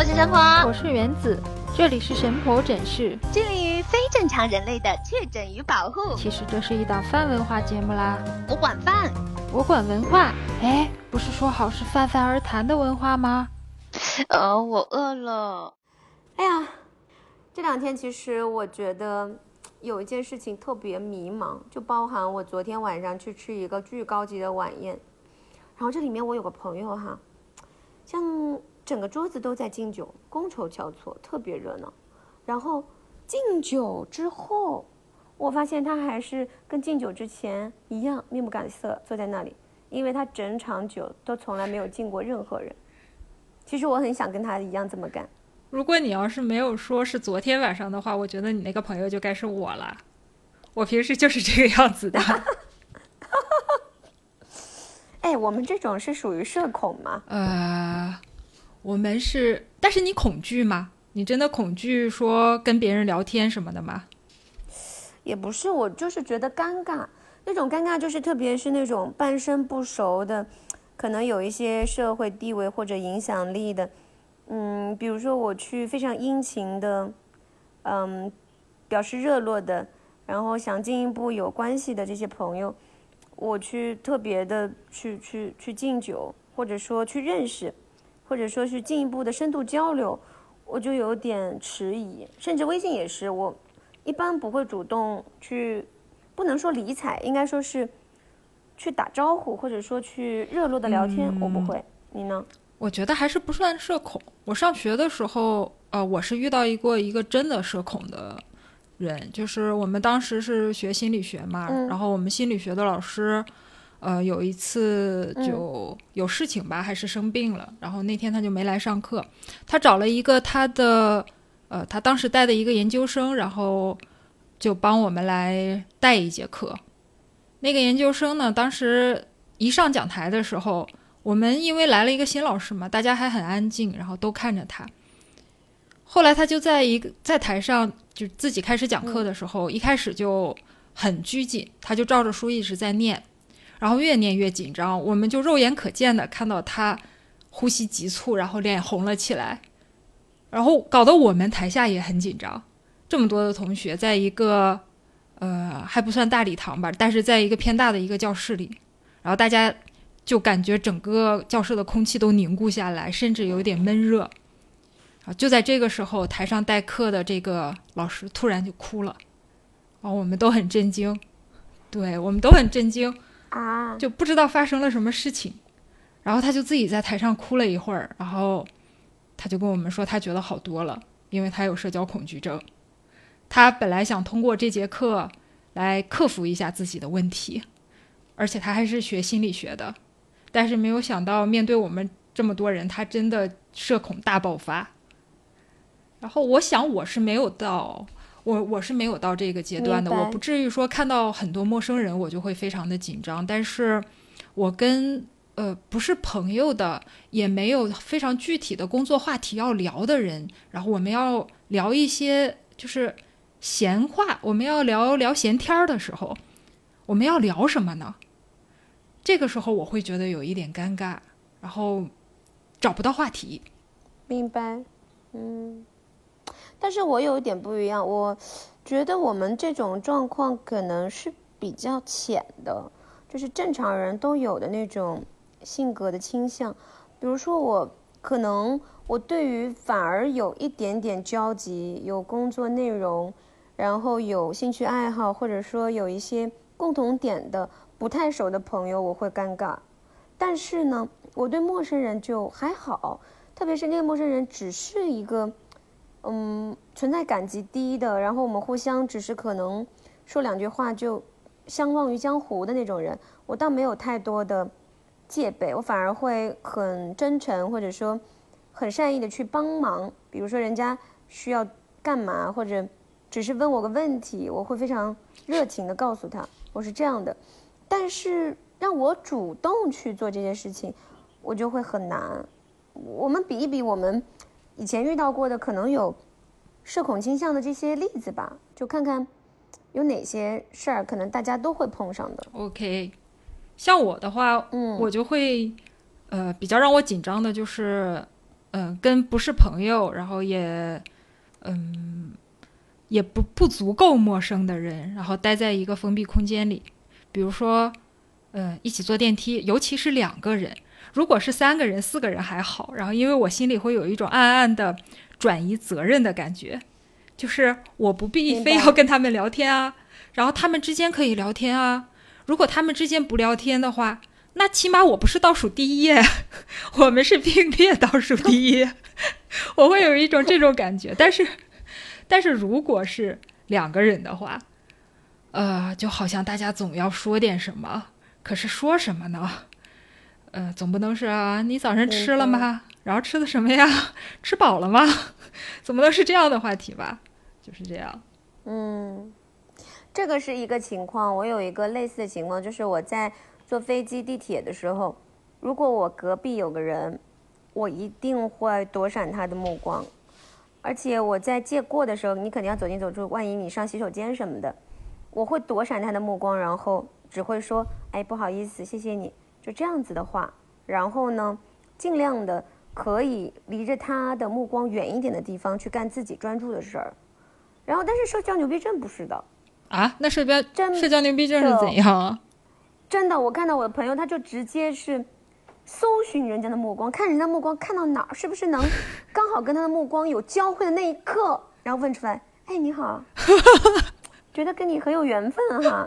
我是神婆，我是原子，这里是神婆诊室，致力于非正常人类的确诊与保护。其实这是一档泛文化节目啦，我管饭，我管文化。哎，不是说好是泛泛而谈的文化吗？呃，我饿了。哎呀，这两天其实我觉得有一件事情特别迷茫，就包含我昨天晚上去吃一个巨高级的晚宴，然后这里面我有个朋友哈，像。整个桌子都在敬酒，觥筹交错，特别热闹。然后敬酒之后，我发现他还是跟敬酒之前一样面不改色坐在那里，因为他整场酒都从来没有敬过任何人。其实我很想跟他一样这么干。如果你要是没有说是昨天晚上的话，我觉得你那个朋友就该是我了。我平时就是这个样子的。哎，我们这种是属于社恐吗？呃。我们是，但是你恐惧吗？你真的恐惧说跟别人聊天什么的吗？也不是，我就是觉得尴尬。那种尴尬就是，特别是那种半生不熟的，可能有一些社会地位或者影响力的，嗯，比如说我去非常殷勤的，嗯，表示热络的，然后想进一步有关系的这些朋友，我去特别的去去去敬酒，或者说去认识。或者说是进一步的深度交流，我就有点迟疑，甚至微信也是，我一般不会主动去，不能说理睬，应该说是去打招呼，或者说去热络的聊天，我不会。你呢？我觉得还是不算社恐。我上学的时候，呃，我是遇到一个一个真的社恐的人，就是我们当时是学心理学嘛，然后我们心理学的老师。呃，有一次就有事情吧，还是生病了，然后那天他就没来上课。他找了一个他的，呃，他当时带的一个研究生，然后就帮我们来带一节课。那个研究生呢，当时一上讲台的时候，我们因为来了一个新老师嘛，大家还很安静，然后都看着他。后来他就在一个在台上就自己开始讲课的时候，一开始就很拘谨，他就照着书一直在念。然后越念越紧张，我们就肉眼可见的看到他呼吸急促，然后脸红了起来，然后搞得我们台下也很紧张。这么多的同学在一个呃还不算大礼堂吧，但是在一个偏大的一个教室里，然后大家就感觉整个教室的空气都凝固下来，甚至有点闷热。啊，就在这个时候，台上代课的这个老师突然就哭了，啊我们都很震惊，对我们都很震惊。啊，就不知道发生了什么事情，然后他就自己在台上哭了一会儿，然后他就跟我们说他觉得好多了，因为他有社交恐惧症，他本来想通过这节课来克服一下自己的问题，而且他还是学心理学的，但是没有想到面对我们这么多人，他真的社恐大爆发。然后我想我是没有到。我我是没有到这个阶段的，我不至于说看到很多陌生人我就会非常的紧张。但是，我跟呃不是朋友的，也没有非常具体的工作话题要聊的人，然后我们要聊一些就是闲话，我们要聊聊闲天儿的时候，我们要聊什么呢？这个时候我会觉得有一点尴尬，然后找不到话题。明白，嗯。但是我有一点不一样，我觉得我们这种状况可能是比较浅的，就是正常人都有的那种性格的倾向。比如说我可能我对于反而有一点点交集、有工作内容，然后有兴趣爱好，或者说有一些共同点的不太熟的朋友，我会尴尬。但是呢，我对陌生人就还好，特别是那个陌生人只是一个。嗯，存在感极低的，然后我们互相只是可能说两句话就相忘于江湖的那种人，我倒没有太多的戒备，我反而会很真诚或者说很善意的去帮忙。比如说人家需要干嘛，或者只是问我个问题，我会非常热情的告诉他我是这样的。但是让我主动去做这件事情，我就会很难。我们比一比，我们。以前遇到过的可能有社恐倾向的这些例子吧，就看看有哪些事儿可能大家都会碰上的。OK，像我的话，嗯，我就会呃比较让我紧张的就是嗯，跟不是朋友，然后也，嗯，也不不足够陌生的人，然后待在一个封闭空间里，比如说，嗯，一起坐电梯，尤其是两个人，如果是三个人、四个人还好，然后因为我心里会有一种暗暗的转移责任的感觉，就是我不必非要跟他们聊天啊，然后他们之间可以聊天啊，如果他们之间不聊天的话。那起码我不是倒数第一，我们是并列倒数第一，我会有一种这种感觉。但是，但是如果是两个人的话，呃，就好像大家总要说点什么，可是说什么呢？呃，总不能是啊，你早上吃了吗？然后吃的什么呀？吃饱了吗？总不能是这样的话题吧？就是这样。嗯，这个是一个情况。我有一个类似的情况，就是我在。坐飞机、地铁的时候，如果我隔壁有个人，我一定会躲闪他的目光。而且我在借过的时候，你肯定要走进走出，万一你上洗手间什么的，我会躲闪他的目光，然后只会说：“哎，不好意思，谢谢你。”就这样子的话，然后呢，尽量的可以离着他的目光远一点的地方去干自己专注的事儿。然后，但是社交牛逼症不是的啊？那社交社交牛逼症是怎样啊？真的，我看到我的朋友，他就直接是搜寻人家的目光，看人家目光看到哪儿，是不是能 刚好跟他的目光有交汇的那一刻，然后问出来：“哎，你好，觉得跟你很有缘分哈，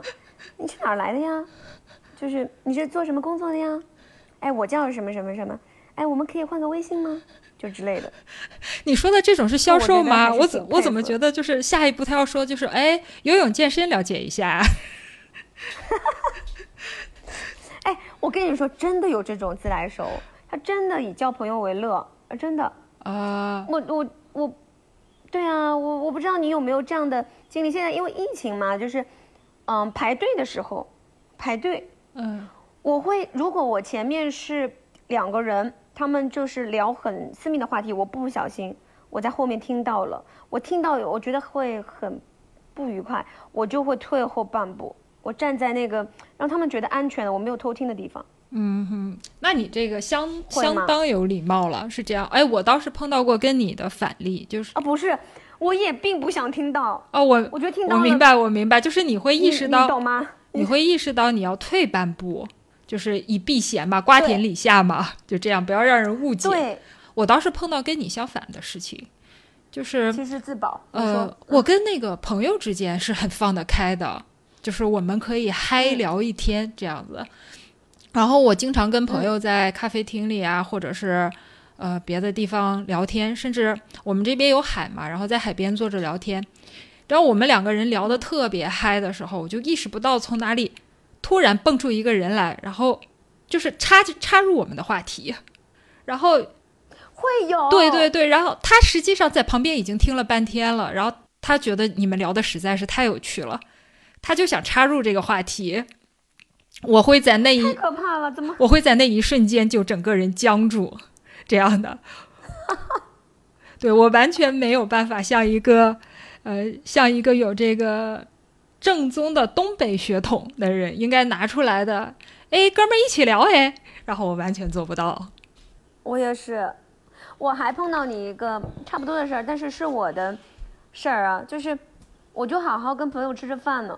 你是哪儿来的呀？就是你是做什么工作的呀？哎，我叫什么什么什么？哎，我们可以换个微信吗？就之类的。你说的这种是销售吗？我怎我怎么觉得就是下一步他要说就是哎，游泳健身了解一下。哎，我跟你说，真的有这种自来熟，他真的以交朋友为乐啊！真的啊，我我我，对啊，我我不知道你有没有这样的经历。现在因为疫情嘛，就是，嗯，排队的时候，排队，嗯，我会如果我前面是两个人，他们就是聊很私密的话题，我不小心我在后面听到了，我听到有我觉得会很不愉快，我就会退后半步。我站在那个让他们觉得安全的，我没有偷听的地方。嗯哼，那你这个相相当有礼貌了，是这样。哎，我倒是碰到过跟你的反例，就是啊，不是，我也并不想听到。哦，我我觉得听到我明白，我明白，就是你会意识到，你懂吗？你会意识到你要退半步，就是以避嫌嘛，瓜田李下嘛，就这样，不要让人误解。对，我倒是碰到跟你相反的事情，就是其实自保。呃，我跟那个朋友之间是很放得开的。就是我们可以嗨聊一天这样子，然后我经常跟朋友在咖啡厅里啊，或者是呃别的地方聊天，甚至我们这边有海嘛，然后在海边坐着聊天。然后我们两个人聊得特别嗨的时候，我就意识不到从哪里突然蹦出一个人来，然后就是插插入我们的话题，然后会有对对对，然后他实际上在旁边已经听了半天了，然后他觉得你们聊的实在是太有趣了。他就想插入这个话题，我会在那一太可怕了，怎么？我会在那一瞬间就整个人僵住，这样的，对我完全没有办法像一个，呃，像一个有这个正宗的东北血统的人应该拿出来的，哎，哥们儿一起聊哎，然后我完全做不到。我也是，我还碰到你一个差不多的事儿，但是是我的事儿啊，就是我就好好跟朋友吃着饭呢。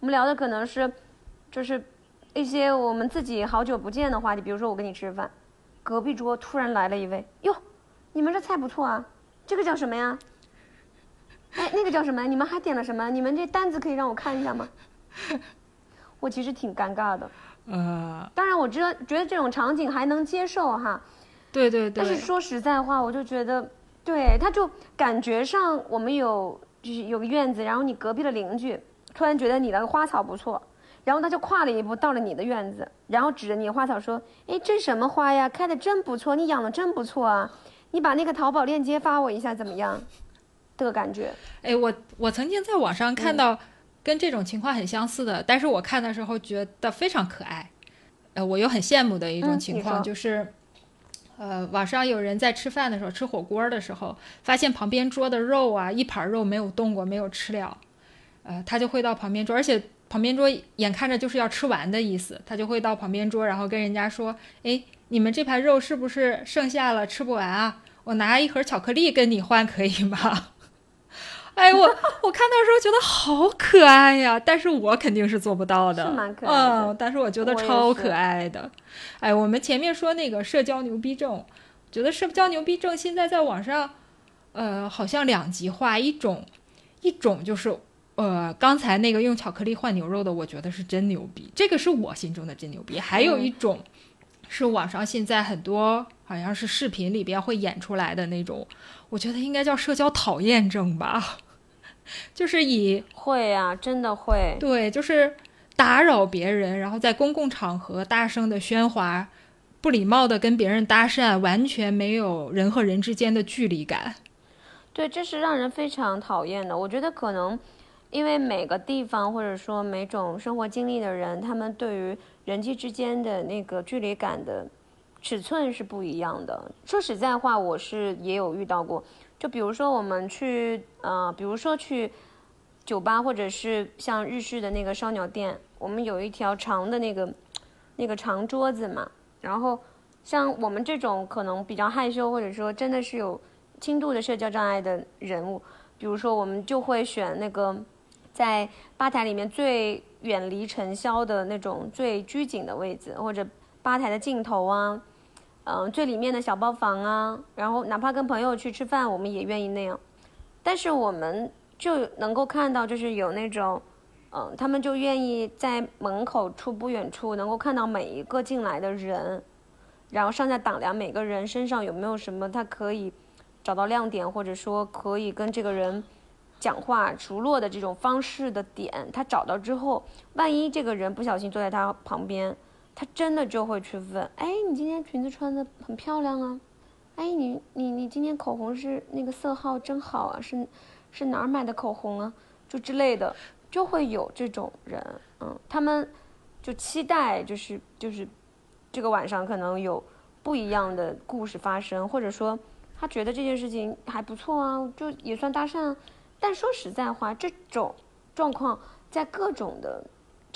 我们聊的可能是，就是一些我们自己好久不见的话题，比如说我跟你吃饭，隔壁桌突然来了一位，哟，你们这菜不错啊，这个叫什么呀？哎，那个叫什么？你们还点了什么？你们这单子可以让我看一下吗？我其实挺尴尬的。呃，当然我知道，觉得这种场景还能接受哈。对对对。但是说实在话，我就觉得，对，他就感觉上我们有就是有个院子，然后你隔壁的邻居。突然觉得你的花草不错，然后他就跨了一步到了你的院子，然后指着你的花草说：“哎，这什么花呀？开的真不错，你养的真不错啊！你把那个淘宝链接发我一下，怎么样？”这个感觉。哎，我我曾经在网上看到跟这种情况很相似的，但是我看的时候觉得非常可爱。呃，我又很羡慕的一种情况就是，呃，网上有人在吃饭的时候吃火锅的时候，发现旁边桌的肉啊，一盘肉没有动过，没有吃了。呃，他就会到旁边桌，而且旁边桌眼看着就是要吃完的意思，他就会到旁边桌，然后跟人家说：“哎，你们这盘肉是不是剩下了吃不完啊？我拿一盒巧克力跟你换可以吗？哎，我我看到时候觉得好可爱呀，但是我肯定是做不到的。是蛮可爱的。嗯，但是我觉得超可爱的。哎，我们前面说那个社交牛逼症，觉得社交牛逼症现在在网上，呃，好像两极化，一种一种就是。呃，刚才那个用巧克力换牛肉的，我觉得是真牛逼，这个是我心中的真牛逼。还有一种，是网上现在很多好像是视频里边会演出来的那种，我觉得应该叫社交讨厌症吧，就是以会啊，真的会，对，就是打扰别人，然后在公共场合大声的喧哗，不礼貌的跟别人搭讪，完全没有人和人之间的距离感。对，这是让人非常讨厌的。我觉得可能。因为每个地方或者说每种生活经历的人，他们对于人际之间的那个距离感的尺寸是不一样的。说实在话，我是也有遇到过。就比如说我们去，呃，比如说去酒吧，或者是像日式的那个烧鸟店，我们有一条长的那个那个长桌子嘛。然后像我们这种可能比较害羞，或者说真的是有轻度的社交障碍的人物，比如说我们就会选那个。在吧台里面最远离尘嚣的那种最拘谨的位置，或者吧台的尽头啊，嗯，最里面的小包房啊，然后哪怕跟朋友去吃饭，我们也愿意那样。但是我们就能够看到，就是有那种，嗯，他们就愿意在门口处不远处能够看到每一个进来的人，然后上下打量每个人身上有没有什么他可以找到亮点，或者说可以跟这个人。讲话熟络的这种方式的点，他找到之后，万一这个人不小心坐在他旁边，他真的就会去问：哎，你今天裙子穿的很漂亮啊！哎，你你你今天口红是那个色号真好啊，是是哪儿买的口红啊？就之类的，就会有这种人，嗯，他们就期待，就是就是这个晚上可能有不一样的故事发生，或者说他觉得这件事情还不错啊，就也算搭讪。但说实在话，这种状况在各种的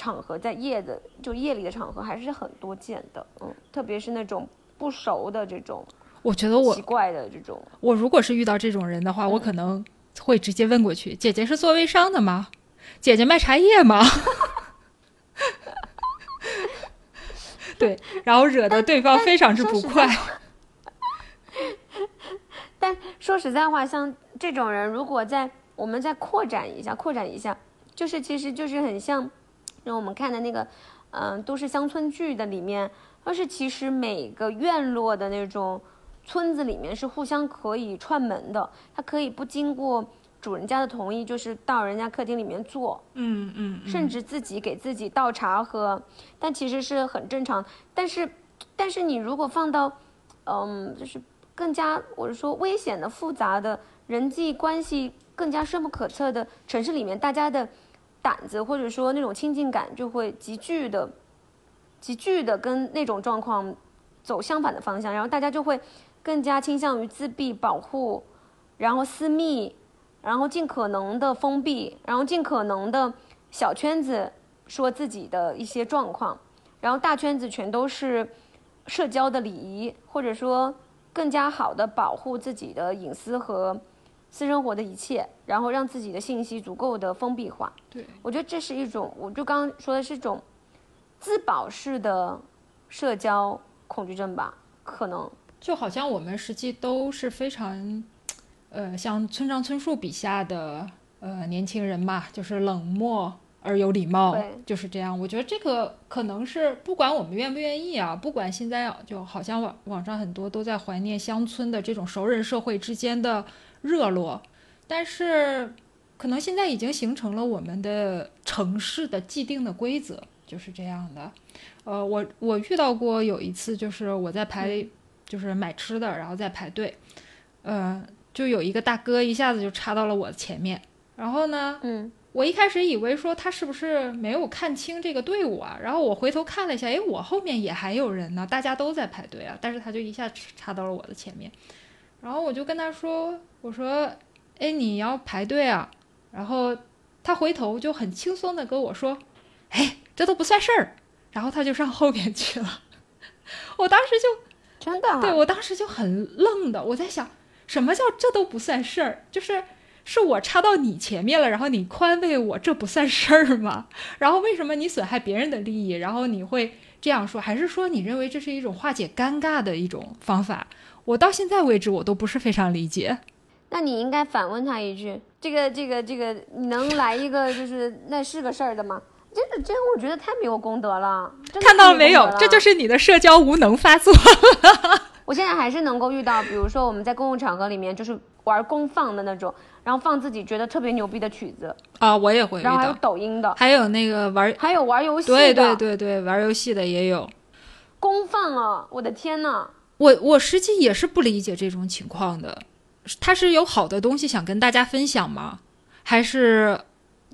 场合，在夜的就夜里的场合还是很多见的，嗯，特别是那种不熟的这种，我觉得我奇怪的这种，我如果是遇到这种人的话，我可能会直接问过去：“姐姐是做微商的吗？姐姐卖茶叶吗？” 对，然后惹得对方非常之不快。但说实在话，像这种人，如果在我们再扩展一下，扩展一下，就是其实就是很像，让我们看的那个，嗯，都是乡村剧的里面，它是其实每个院落的那种村子里面是互相可以串门的，它可以不经过主人家的同意，就是到人家客厅里面坐，嗯嗯，甚至自己给自己倒茶喝，但其实是很正常。但是，但是你如果放到，嗯，就是更加我是说危险的、复杂的人际关系。更加深不可测的城市里面，大家的胆子或者说那种亲近感就会急剧的、急剧的跟那种状况走相反的方向，然后大家就会更加倾向于自闭、保护，然后私密，然后尽可能的封闭，然后尽可能的小圈子说自己的一些状况，然后大圈子全都是社交的礼仪，或者说更加好的保护自己的隐私和。私生活的一切，然后让自己的信息足够的封闭化。对我觉得这是一种，我就刚刚说的是一种自保式的社交恐惧症吧？可能就好像我们实际都是非常，呃，像村上春树笔下的呃年轻人嘛，就是冷漠而有礼貌，就是这样。我觉得这个可能是不管我们愿不愿意啊，不管现在就好像网网上很多都在怀念乡村的这种熟人社会之间的。热络，但是可能现在已经形成了我们的城市的既定的规则，就是这样的。呃，我我遇到过有一次，就是我在排，就是买吃的，然后在排队，呃，就有一个大哥一下子就插到了我的前面，然后呢，嗯，我一开始以为说他是不是没有看清这个队伍啊，然后我回头看了一下，诶，我后面也还有人呢，大家都在排队啊，但是他就一下插到了我的前面。然后我就跟他说：“我说，哎，你要排队啊。”然后他回头就很轻松的跟我说：“哎，这都不算事儿。”然后他就上后边去了。我当时就真的，对我当时就很愣的，我在想，什么叫这都不算事儿？就是是我插到你前面了，然后你宽慰我，这不算事儿吗？然后为什么你损害别人的利益，然后你会这样说？还是说你认为这是一种化解尴尬的一种方法？我到现在为止，我都不是非常理解。那你应该反问他一句：“这个、这个、这个，你能来一个就是那是个事儿的吗？”这个、这个，我觉得太没有功德了。看到了没有？这就是你的社交无能发作。我现在还是能够遇到，比如说我们在公共场合里面，就是玩公放的那种，然后放自己觉得特别牛逼的曲子啊，我也会。然后还有抖音的，还有那个玩，还有玩游戏的，对对对对，玩游戏的也有。公放啊！我的天呐！我我实际也是不理解这种情况的，他是有好的东西想跟大家分享吗？还是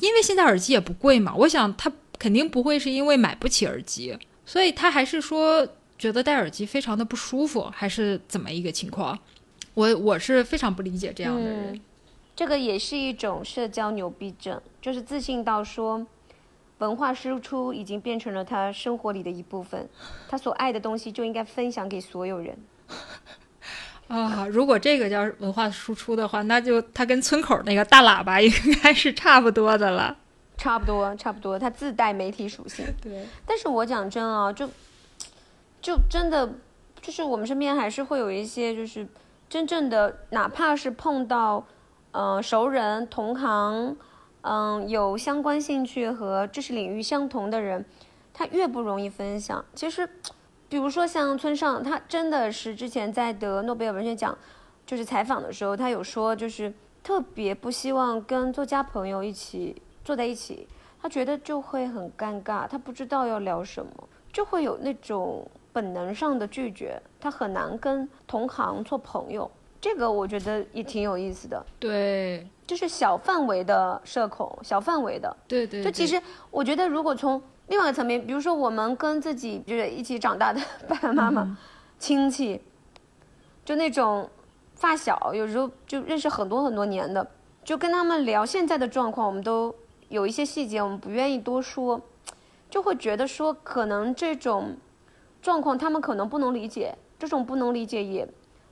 因为现在耳机也不贵嘛？我想他肯定不会是因为买不起耳机，所以他还是说觉得戴耳机非常的不舒服，还是怎么一个情况？我我是非常不理解这样的人。这个也是一种社交牛逼症，就是自信到说。文化输出已经变成了他生活里的一部分，他所爱的东西就应该分享给所有人。啊，如果这个叫文化输出的话，那就它跟村口那个大喇叭应该是差不多的了。差不多，差不多，它自带媒体属性。对。但是我讲真啊，就就真的就是我们身边还是会有一些，就是真正的，哪怕是碰到嗯熟人同行。嗯，有相关兴趣和知识领域相同的人，他越不容易分享。其实，比如说像村上，他真的是之前在得诺贝尔文学奖，就是采访的时候，他有说，就是特别不希望跟作家朋友一起坐在一起，他觉得就会很尴尬，他不知道要聊什么，就会有那种本能上的拒绝，他很难跟同行做朋友。这个我觉得也挺有意思的。对。就是小范围的社恐，小范围的，对对。就其实，我觉得如果从另外一个层面，比如说我们跟自己就是一起长大的爸爸妈妈、亲戚，就那种发小，有时候就认识很多很多年的，就跟他们聊现在的状况，我们都有一些细节我们不愿意多说，就会觉得说可能这种状况他们可能不能理解，这种不能理解也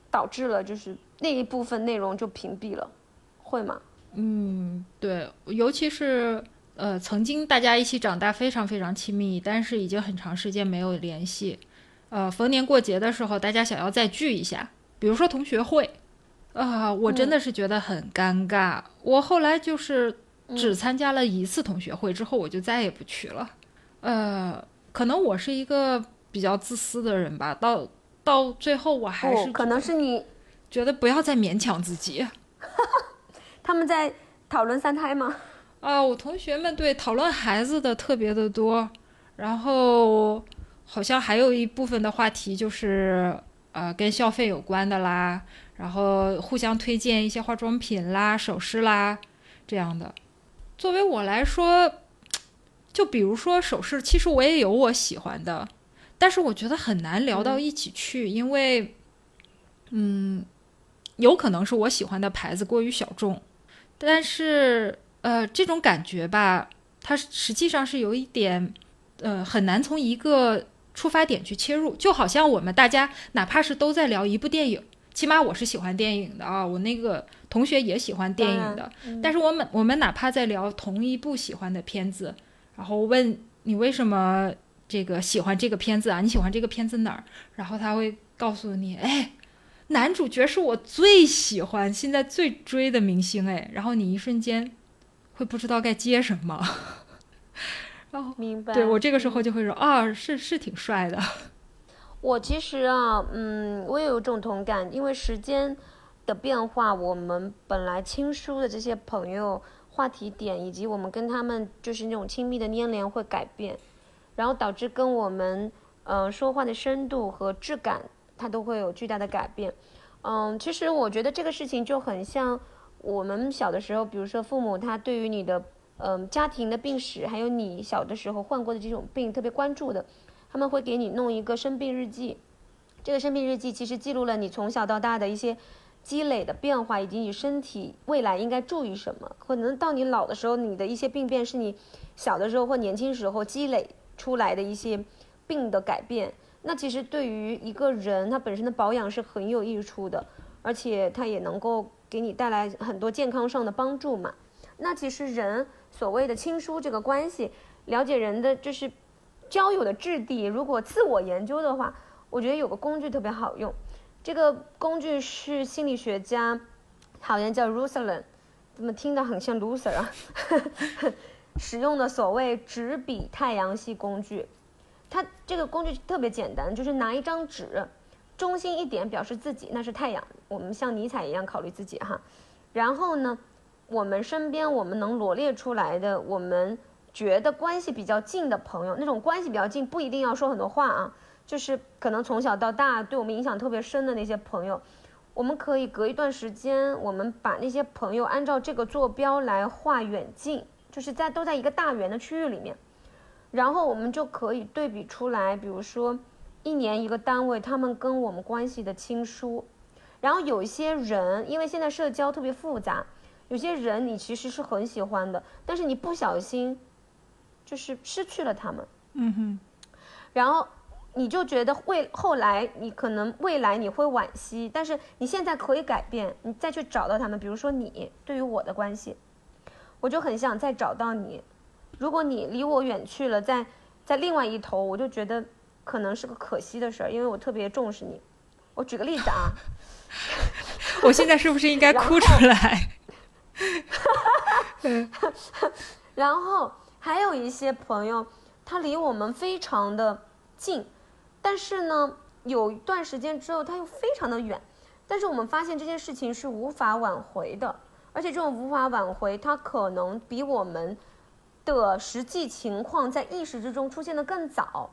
导致了就是那一部分内容就屏蔽了。会吗？嗯，对，尤其是呃，曾经大家一起长大，非常非常亲密，但是已经很长时间没有联系。呃，逢年过节的时候，大家想要再聚一下，比如说同学会，啊，我真的是觉得很尴尬。我后来就是只参加了一次同学会之后，我就再也不去了。呃，可能我是一个比较自私的人吧。到到最后，我还是可能是你觉得不要再勉强自己。他们在讨论三胎吗？啊，我同学们对讨论孩子的特别的多，然后好像还有一部分的话题就是呃跟消费有关的啦，然后互相推荐一些化妆品啦、首饰啦这样的。作为我来说，就比如说首饰，其实我也有我喜欢的，但是我觉得很难聊到一起去，因为嗯，有可能是我喜欢的牌子过于小众。但是，呃，这种感觉吧，它实际上是有一点，呃，很难从一个出发点去切入。就好像我们大家哪怕是都在聊一部电影，起码我是喜欢电影的啊，我那个同学也喜欢电影的。但是我们我们哪怕在聊同一部喜欢的片子，然后问你为什么这个喜欢这个片子啊？你喜欢这个片子哪儿？然后他会告诉你，哎。男主角是我最喜欢、现在最追的明星哎，然后你一瞬间会不知道该接什么，然后明白，对我这个时候就会说啊，是是挺帅的。我其实啊，嗯，我也有种同感，因为时间的变化，我们本来亲疏的这些朋友话题点，以及我们跟他们就是那种亲密的粘连会改变，然后导致跟我们嗯说话的深度和质感。它都会有巨大的改变，嗯，其实我觉得这个事情就很像我们小的时候，比如说父母他对于你的嗯家庭的病史，还有你小的时候患过的这种病特别关注的，他们会给你弄一个生病日记，这个生病日记其实记录了你从小到大的一些积累的变化，以及你身体未来应该注意什么，可能到你老的时候，你的一些病变是你小的时候或年轻时候积累出来的一些病的改变。那其实对于一个人，他本身的保养是很有益处的。而且他也能够给你带来很多健康上的帮助嘛。那其实人所谓的亲疏这个关系，了解人的就是交友的质地，如果自我研究的话，我觉得有个工具特别好用。这个工具是心理学家，好像叫 Ruslan，怎么听着很像 loser 啊？使用的所谓纸笔太阳系工具。它这个工具特别简单，就是拿一张纸，中心一点表示自己，那是太阳。我们像尼采一样考虑自己哈。然后呢，我们身边我们能罗列出来的，我们觉得关系比较近的朋友，那种关系比较近不一定要说很多话啊，就是可能从小到大对我们影响特别深的那些朋友，我们可以隔一段时间，我们把那些朋友按照这个坐标来画远近，就是在都在一个大圆的区域里面。然后我们就可以对比出来，比如说，一年一个单位，他们跟我们关系的亲疏。然后有一些人，因为现在社交特别复杂，有些人你其实是很喜欢的，但是你不小心，就是失去了他们。嗯哼。然后你就觉得未后来你可能未来你会惋惜，但是你现在可以改变，你再去找到他们。比如说你对于我的关系，我就很想再找到你。如果你离我远去了，在在另外一头，我就觉得可能是个可惜的事儿，因为我特别重视你。我举个例子啊，我现在是不是应该哭出来？然后还有一些朋友，他离我们非常的近，但是呢，有一段时间之后他又非常的远，但是我们发现这件事情是无法挽回的，而且这种无法挽回，它可能比我们。的实际情况在意识之中出现的更早，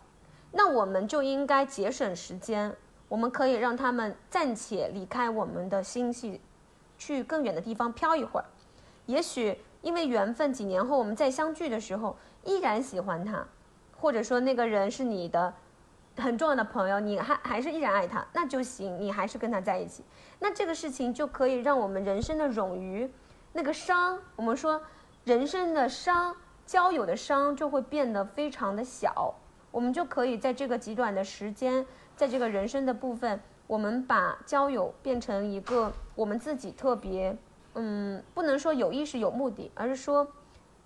那我们就应该节省时间，我们可以让他们暂且离开我们的星系，去更远的地方飘一会儿。也许因为缘分，几年后我们再相聚的时候，依然喜欢他，或者说那个人是你的很重要的朋友，你还还是依然爱他，那就行，你还是跟他在一起。那这个事情就可以让我们人生的冗余，那个伤，我们说人生的伤。交友的伤就会变得非常的小，我们就可以在这个极短的时间，在这个人生的部分，我们把交友变成一个我们自己特别，嗯，不能说有意识有目的，而是说，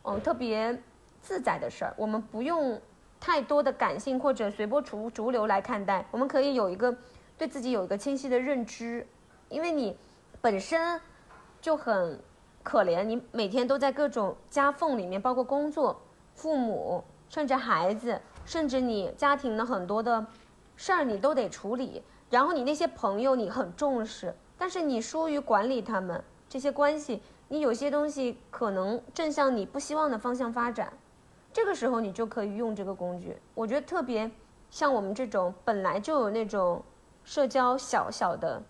嗯，特别自在的事儿。我们不用太多的感性或者随波逐逐流来看待，我们可以有一个对自己有一个清晰的认知，因为你本身就很。可怜你每天都在各种夹缝里面，包括工作、父母，甚至孩子，甚至你家庭的很多的事儿，你都得处理。然后你那些朋友你很重视，但是你疏于管理他们这些关系，你有些东西可能正向你不希望的方向发展。这个时候你就可以用这个工具。我觉得特别像我们这种本来就有那种社交小小的、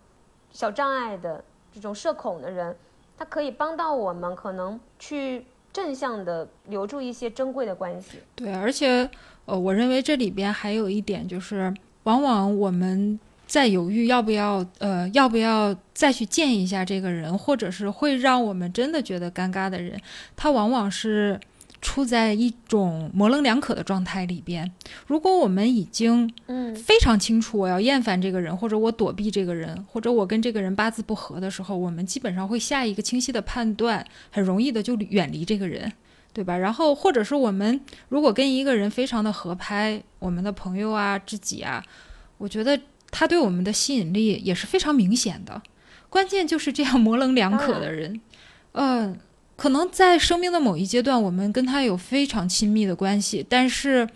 小障碍的这种社恐的人。它可以帮到我们，可能去正向的留住一些珍贵的关系。对，而且，呃，我认为这里边还有一点就是，往往我们在犹豫要不要，呃，要不要再去见一下这个人，或者是会让我们真的觉得尴尬的人，他往往是。处在一种模棱两可的状态里边。如果我们已经嗯非常清楚我要厌烦这个人，或者我躲避这个人，或者我跟这个人八字不合的时候，我们基本上会下一个清晰的判断，很容易的就远离这个人，对吧？然后或者是我们如果跟一个人非常的合拍，我们的朋友啊、知己啊，我觉得他对我们的吸引力也是非常明显的。关键就是这样 模棱两可的人，嗯。可能在生命的某一阶段，我们跟他有非常亲密的关系，但是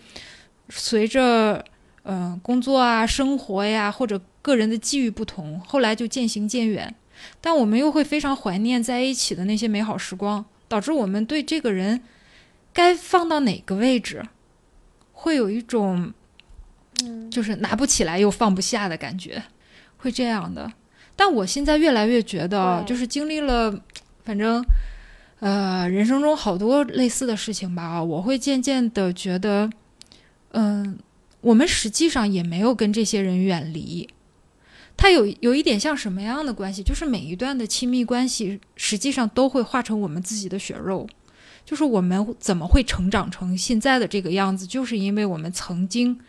随着嗯工作啊、生活呀或者个人的际遇不同，后来就渐行渐远。但我们又会非常怀念在一起的那些美好时光，导致我们对这个人该放到哪个位置，会有一种就是拿不起来又放不下的感觉，会这样的。但我现在越来越觉得，就是经历了，反正。呃，人生中好多类似的事情吧，我会渐渐的觉得，嗯，我们实际上也没有跟这些人远离。他有有一点像什么样的关系？就是每一段的亲密关系，实际上都会化成我们自己的血肉。就是我们怎么会成长成现在的这个样子，就是因为我们曾经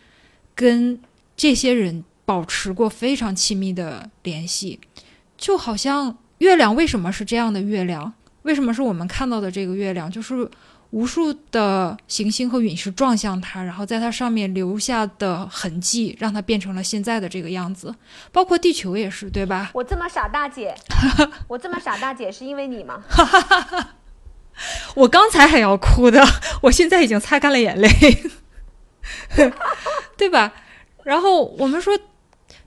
跟这些人保持过非常亲密的联系。就好像月亮为什么是这样的月亮？为什么是我们看到的这个月亮？就是无数的行星和陨石撞向它，然后在它上面留下的痕迹，让它变成了现在的这个样子。包括地球也是，对吧？我这么傻大姐，我这么傻大姐是因为你吗？我刚才还要哭的，我现在已经擦干了眼泪，对吧？然后我们说，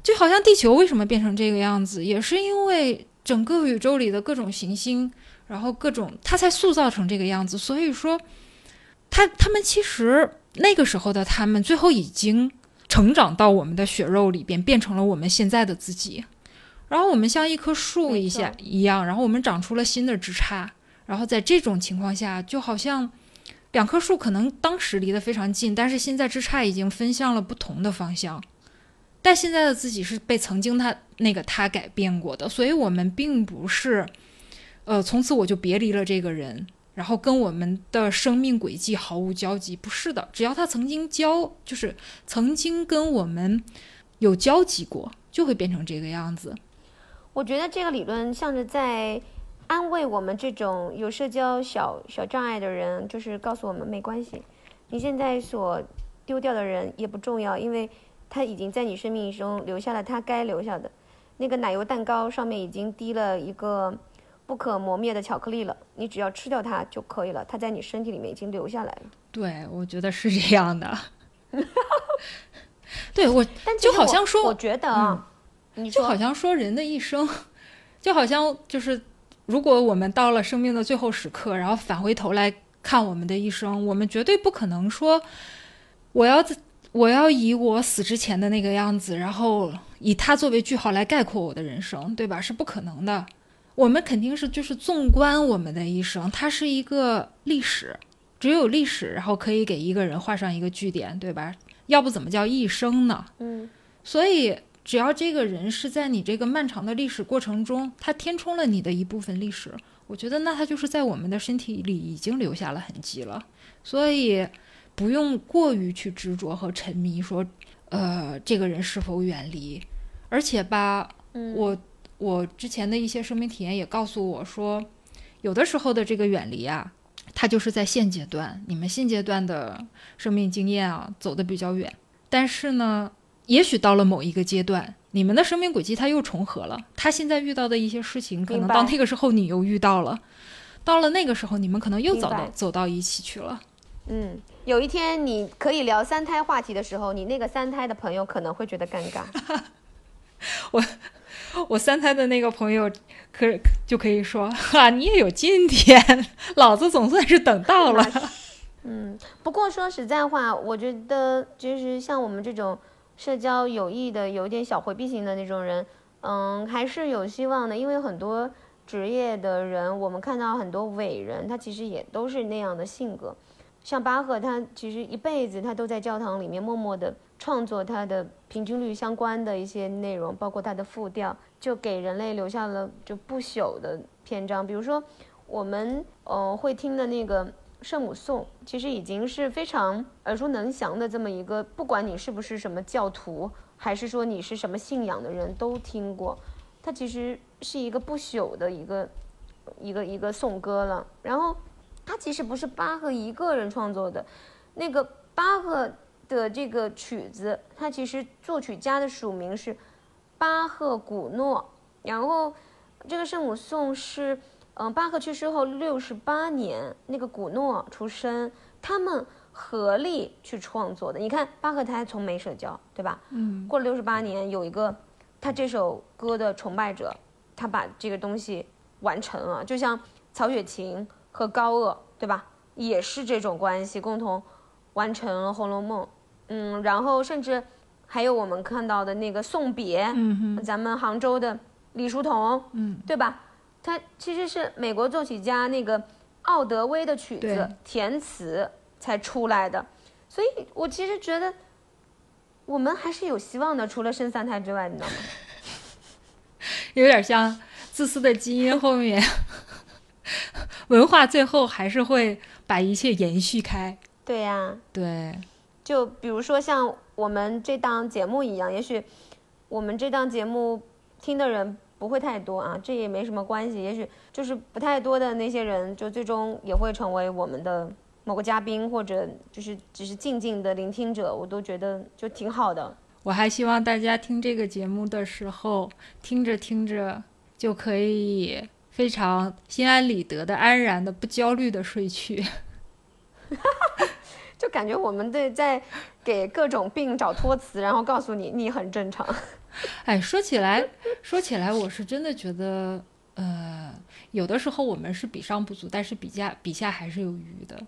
就好像地球为什么变成这个样子，也是因为整个宇宙里的各种行星，然后各种他才塑造成这个样子。所以说，他他们其实那个时候的他们，最后已经成长到我们的血肉里边，变成了我们现在的自己。然后我们像一棵树一下一样，然后我们长出了新的枝杈。然后在这种情况下，就好像两棵树可能当时离得非常近，但是现在枝杈已经分向了不同的方向。但现在的自己是被曾经他那个他改变过的，所以我们并不是，呃，从此我就别离了这个人，然后跟我们的生命轨迹毫无交集。不是的，只要他曾经交，就是曾经跟我们有交集过，就会变成这个样子。我觉得这个理论像是在。安慰我们这种有社交小小障碍的人，就是告诉我们没关系，你现在所丢掉的人也不重要，因为他已经在你生命中留下了他该留下的。那个奶油蛋糕上面已经滴了一个不可磨灭的巧克力了，你只要吃掉它就可以了。它在你身体里面已经留下来了。对，我觉得是这样的。对我，但就好像说，我觉得，你就好像说人的一生，就好像就是。如果我们到了生命的最后时刻，然后返回头来看我们的一生，我们绝对不可能说，我要我要以我死之前的那个样子，然后以它作为句号来概括我的人生，对吧？是不可能的。我们肯定是就是纵观我们的一生，它是一个历史，只有历史，然后可以给一个人画上一个句点，对吧？要不怎么叫一生呢？嗯，所以。只要这个人是在你这个漫长的历史过程中，他填充了你的一部分历史，我觉得那他就是在我们的身体里已经留下了痕迹了。所以不用过于去执着和沉迷，说，呃，这个人是否远离。而且吧，我我之前的一些生命体验也告诉我说，有的时候的这个远离啊，它就是在现阶段，你们现阶段的生命经验啊走的比较远，但是呢。也许到了某一个阶段，你们的生命轨迹它又重合了。他现在遇到的一些事情，可能到那个时候你又遇到了。到了那个时候，你们可能又走到走到一起去了。嗯，有一天你可以聊三胎话题的时候，你那个三胎的朋友可能会觉得尴尬。我我三胎的那个朋友可就可以说哈，你也有今天，老子总算是等到了。嗯，不过说实在话，我觉得就是像我们这种。社交有益的、有点小回避型的那种人，嗯，还是有希望的。因为很多职业的人，我们看到很多伟人，他其实也都是那样的性格。像巴赫，他其实一辈子他都在教堂里面默默地创作它的平均律相关的一些内容，包括它的复调，就给人类留下了就不朽的篇章。比如说，我们呃会听的那个。圣母颂其实已经是非常耳熟能详的这么一个，不管你是不是什么教徒，还是说你是什么信仰的人都听过。它其实是一个不朽的一个一个一个颂歌了。然后，它其实不是巴赫一个人创作的，那个巴赫的这个曲子，它其实作曲家的署名是巴赫古诺。然后，这个圣母颂是。嗯，巴赫去世后六十八年，那个古诺出生，他们合力去创作的。你看，巴赫他还从没社交，对吧？嗯。过了六十八年，有一个他这首歌的崇拜者，他把这个东西完成了。就像曹雪芹和高鹗，对吧？也是这种关系，共同完成了《红楼梦》。嗯，然后甚至还有我们看到的那个送别，嗯咱们杭州的李叔同，嗯，对吧？他其实是美国作曲家那个奥德威的曲子填词才出来的，所以我其实觉得我们还是有希望的，除了生三胎之外，你知道吗？有点像自私的基因后面，文化最后还是会把一切延续开。对呀，对，就比如说像我们这档节目一样，也许我们这档节目听的人。不会太多啊，这也没什么关系。也许就是不太多的那些人，就最终也会成为我们的某个嘉宾，或者就是只是静静的聆听者，我都觉得就挺好的。我还希望大家听这个节目的时候，听着听着就可以非常心安理得的、安然的、不焦虑的睡去。就感觉我们对在给各种病找托词，然后告诉你你很正常。哎，说起来，说起来，我是真的觉得，呃，有的时候我们是比上不足，但是比下比下还是有余的。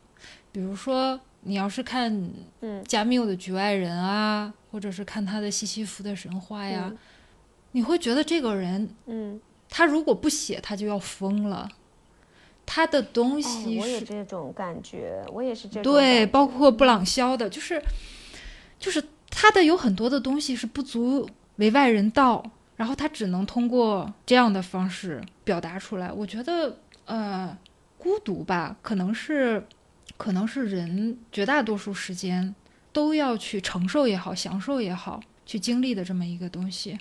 比如说，你要是看嗯加缪的《局外人》啊，或者是看他的《西西弗的神话》呀，你会觉得这个人，嗯，他如果不写，他就要疯了。他的东哎西我也是这种感觉，我也是这种对，包括布朗肖的，就是就是他的有很多的东西是不足为外人道，然后他只能通过这样的方式表达出来。我觉得，呃，孤独吧，可能是可能是人绝大多数时间都要去承受也好，享受也好，去经历的这么一个东西，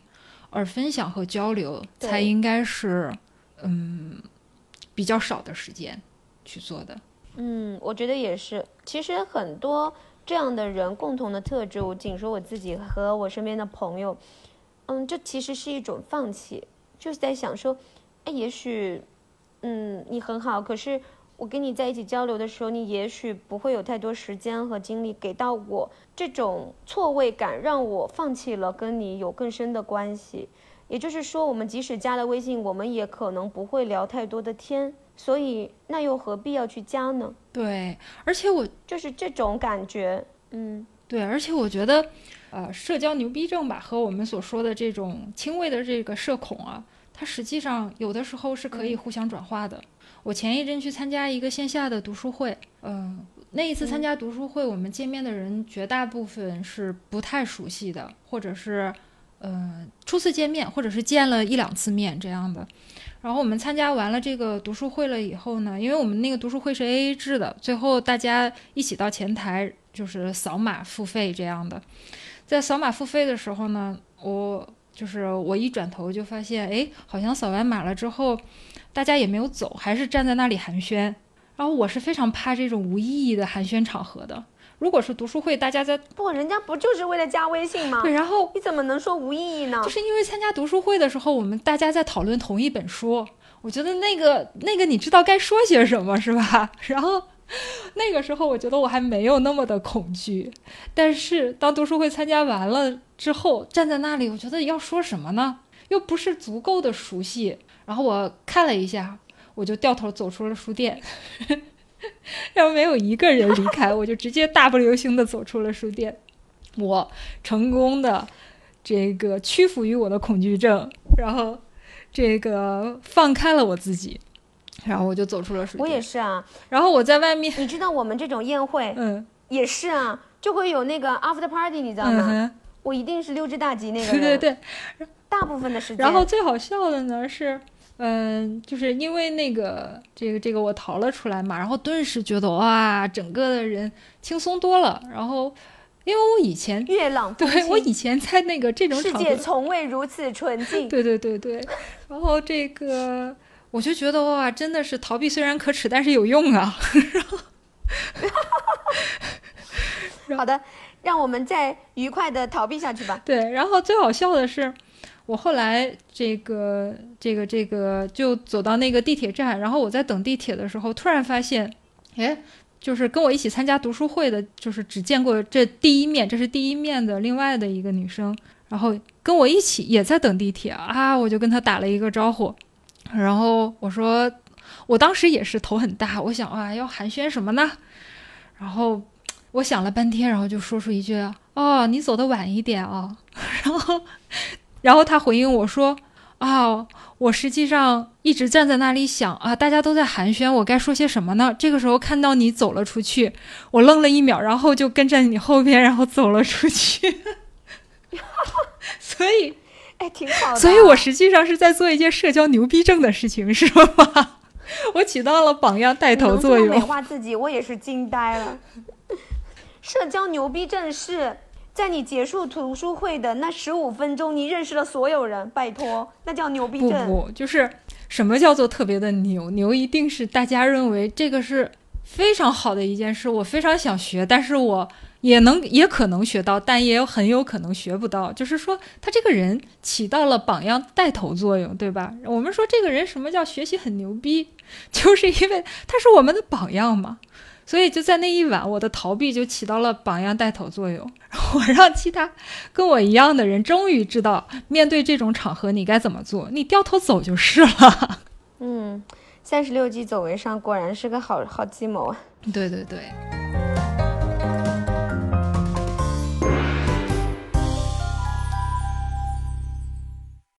而分享和交流才应该是嗯比较少的时间去做的。嗯，我觉得也是。其实很多这样的人共同的特质，我仅说我自己和我身边的朋友，嗯，这其实是一种放弃，就是在想说，哎，也许，嗯，你很好，可是我跟你在一起交流的时候，你也许不会有太多时间和精力给到我，这种错位感让我放弃了跟你有更深的关系。也就是说，我们即使加了微信，我们也可能不会聊太多的天，所以那又何必要去加呢？对，而且我就是这种感觉，嗯对，而且我觉得，呃，社交牛逼症吧，和我们所说的这种轻微的这个社恐啊，它实际上有的时候是可以互相转化的。我前一阵去参加一个线下的读书会，嗯、那一次参加读书会，我们见面的人绝大部分是不太熟悉的，或者是，呃，初次见面，或者是见了一两次面这样的。然后我们参加完了这个读书会了以后呢，因为我们那个读书会是 A A 制的，最后大家一起到前台就是扫码付费这样的。在扫码付费的时候呢，我就是我一转头就发现，哎，好像扫完码了之后，大家也没有走，还是站在那里寒暄。然后我是非常怕这种无意义的寒暄场合的。如果是读书会，大家在不，人家不就是为了加微信吗对，？然后你怎么能说无意义呢就？是因为参加读书会的时候，我们大家在讨论同一本书，我觉得那个那个你知道该说些什么是吧？然后那个时候，我觉得我还没有那么的恐惧，但是当读书会参加完了之后，站在那里，我觉得要说什么呢？又不是足够的熟悉。然后我看了一下，我就掉头走出了书店。然后没有一个人离开，我就直接大步流星的走出了书店。我成功的这个屈服于我的恐惧症，然后这个放开了我自己，然后我就走出了书店。我也是啊，然后我在外面，你知道我们这种宴会嗯也是啊，就会有那个 after party，你知道吗？嗯，我一定是溜之大吉那个对，对对。大部分的时间。然后最好笑的呢是，嗯，就是因为那个这个这个我逃了出来嘛，然后顿时觉得哇，整个的人轻松多了。然后因为我以前月朗对我以前在那个这种世界从未如此纯净。对对对对，然后这个我就觉得哇，真的是逃避虽然可耻，但是有用啊。然后好的，让我们再愉快的逃避下去吧。对，然后最好笑的是，我后来这个这个这个就走到那个地铁站，然后我在等地铁的时候，突然发现，哎，就是跟我一起参加读书会的，就是只见过这第一面，这是第一面的另外的一个女生，然后跟我一起也在等地铁啊，我就跟她打了一个招呼，然后我说，我当时也是头很大，我想啊，要寒暄什么呢？然后我想了半天，然后就说出一句：“哦，你走的晚一点啊。”然后，然后他回应我说：“啊，我实际上一直站在那里想啊，大家都在寒暄，我该说些什么呢？这个时候看到你走了出去，我愣了一秒，然后就跟在你后边，然后走了出去。所以，哎，挺好的。所以我实际上是在做一件社交牛逼症的事情，是吗？我起到了榜样带头作你能这么美用。化自己，我也是惊呆了。社交牛逼症是在你结束读书会的那十五分钟，你认识了所有人，拜托，那叫牛逼症。不不，就是什么叫做特别的牛？牛一定是大家认为这个是非常好的一件事，我非常想学，但是我也能也可能学到，但也有很有可能学不到。就是说，他这个人起到了榜样带头作用，对吧？我们说这个人什么叫学习很牛逼，就是因为他是我们的榜样嘛。所以就在那一晚，我的逃避就起到了榜样带头作用。我让其他跟我一样的人终于知道，面对这种场合你该怎么做，你掉头走就是了。嗯，三十六计走为上，果然是个好好计谋啊。对对对。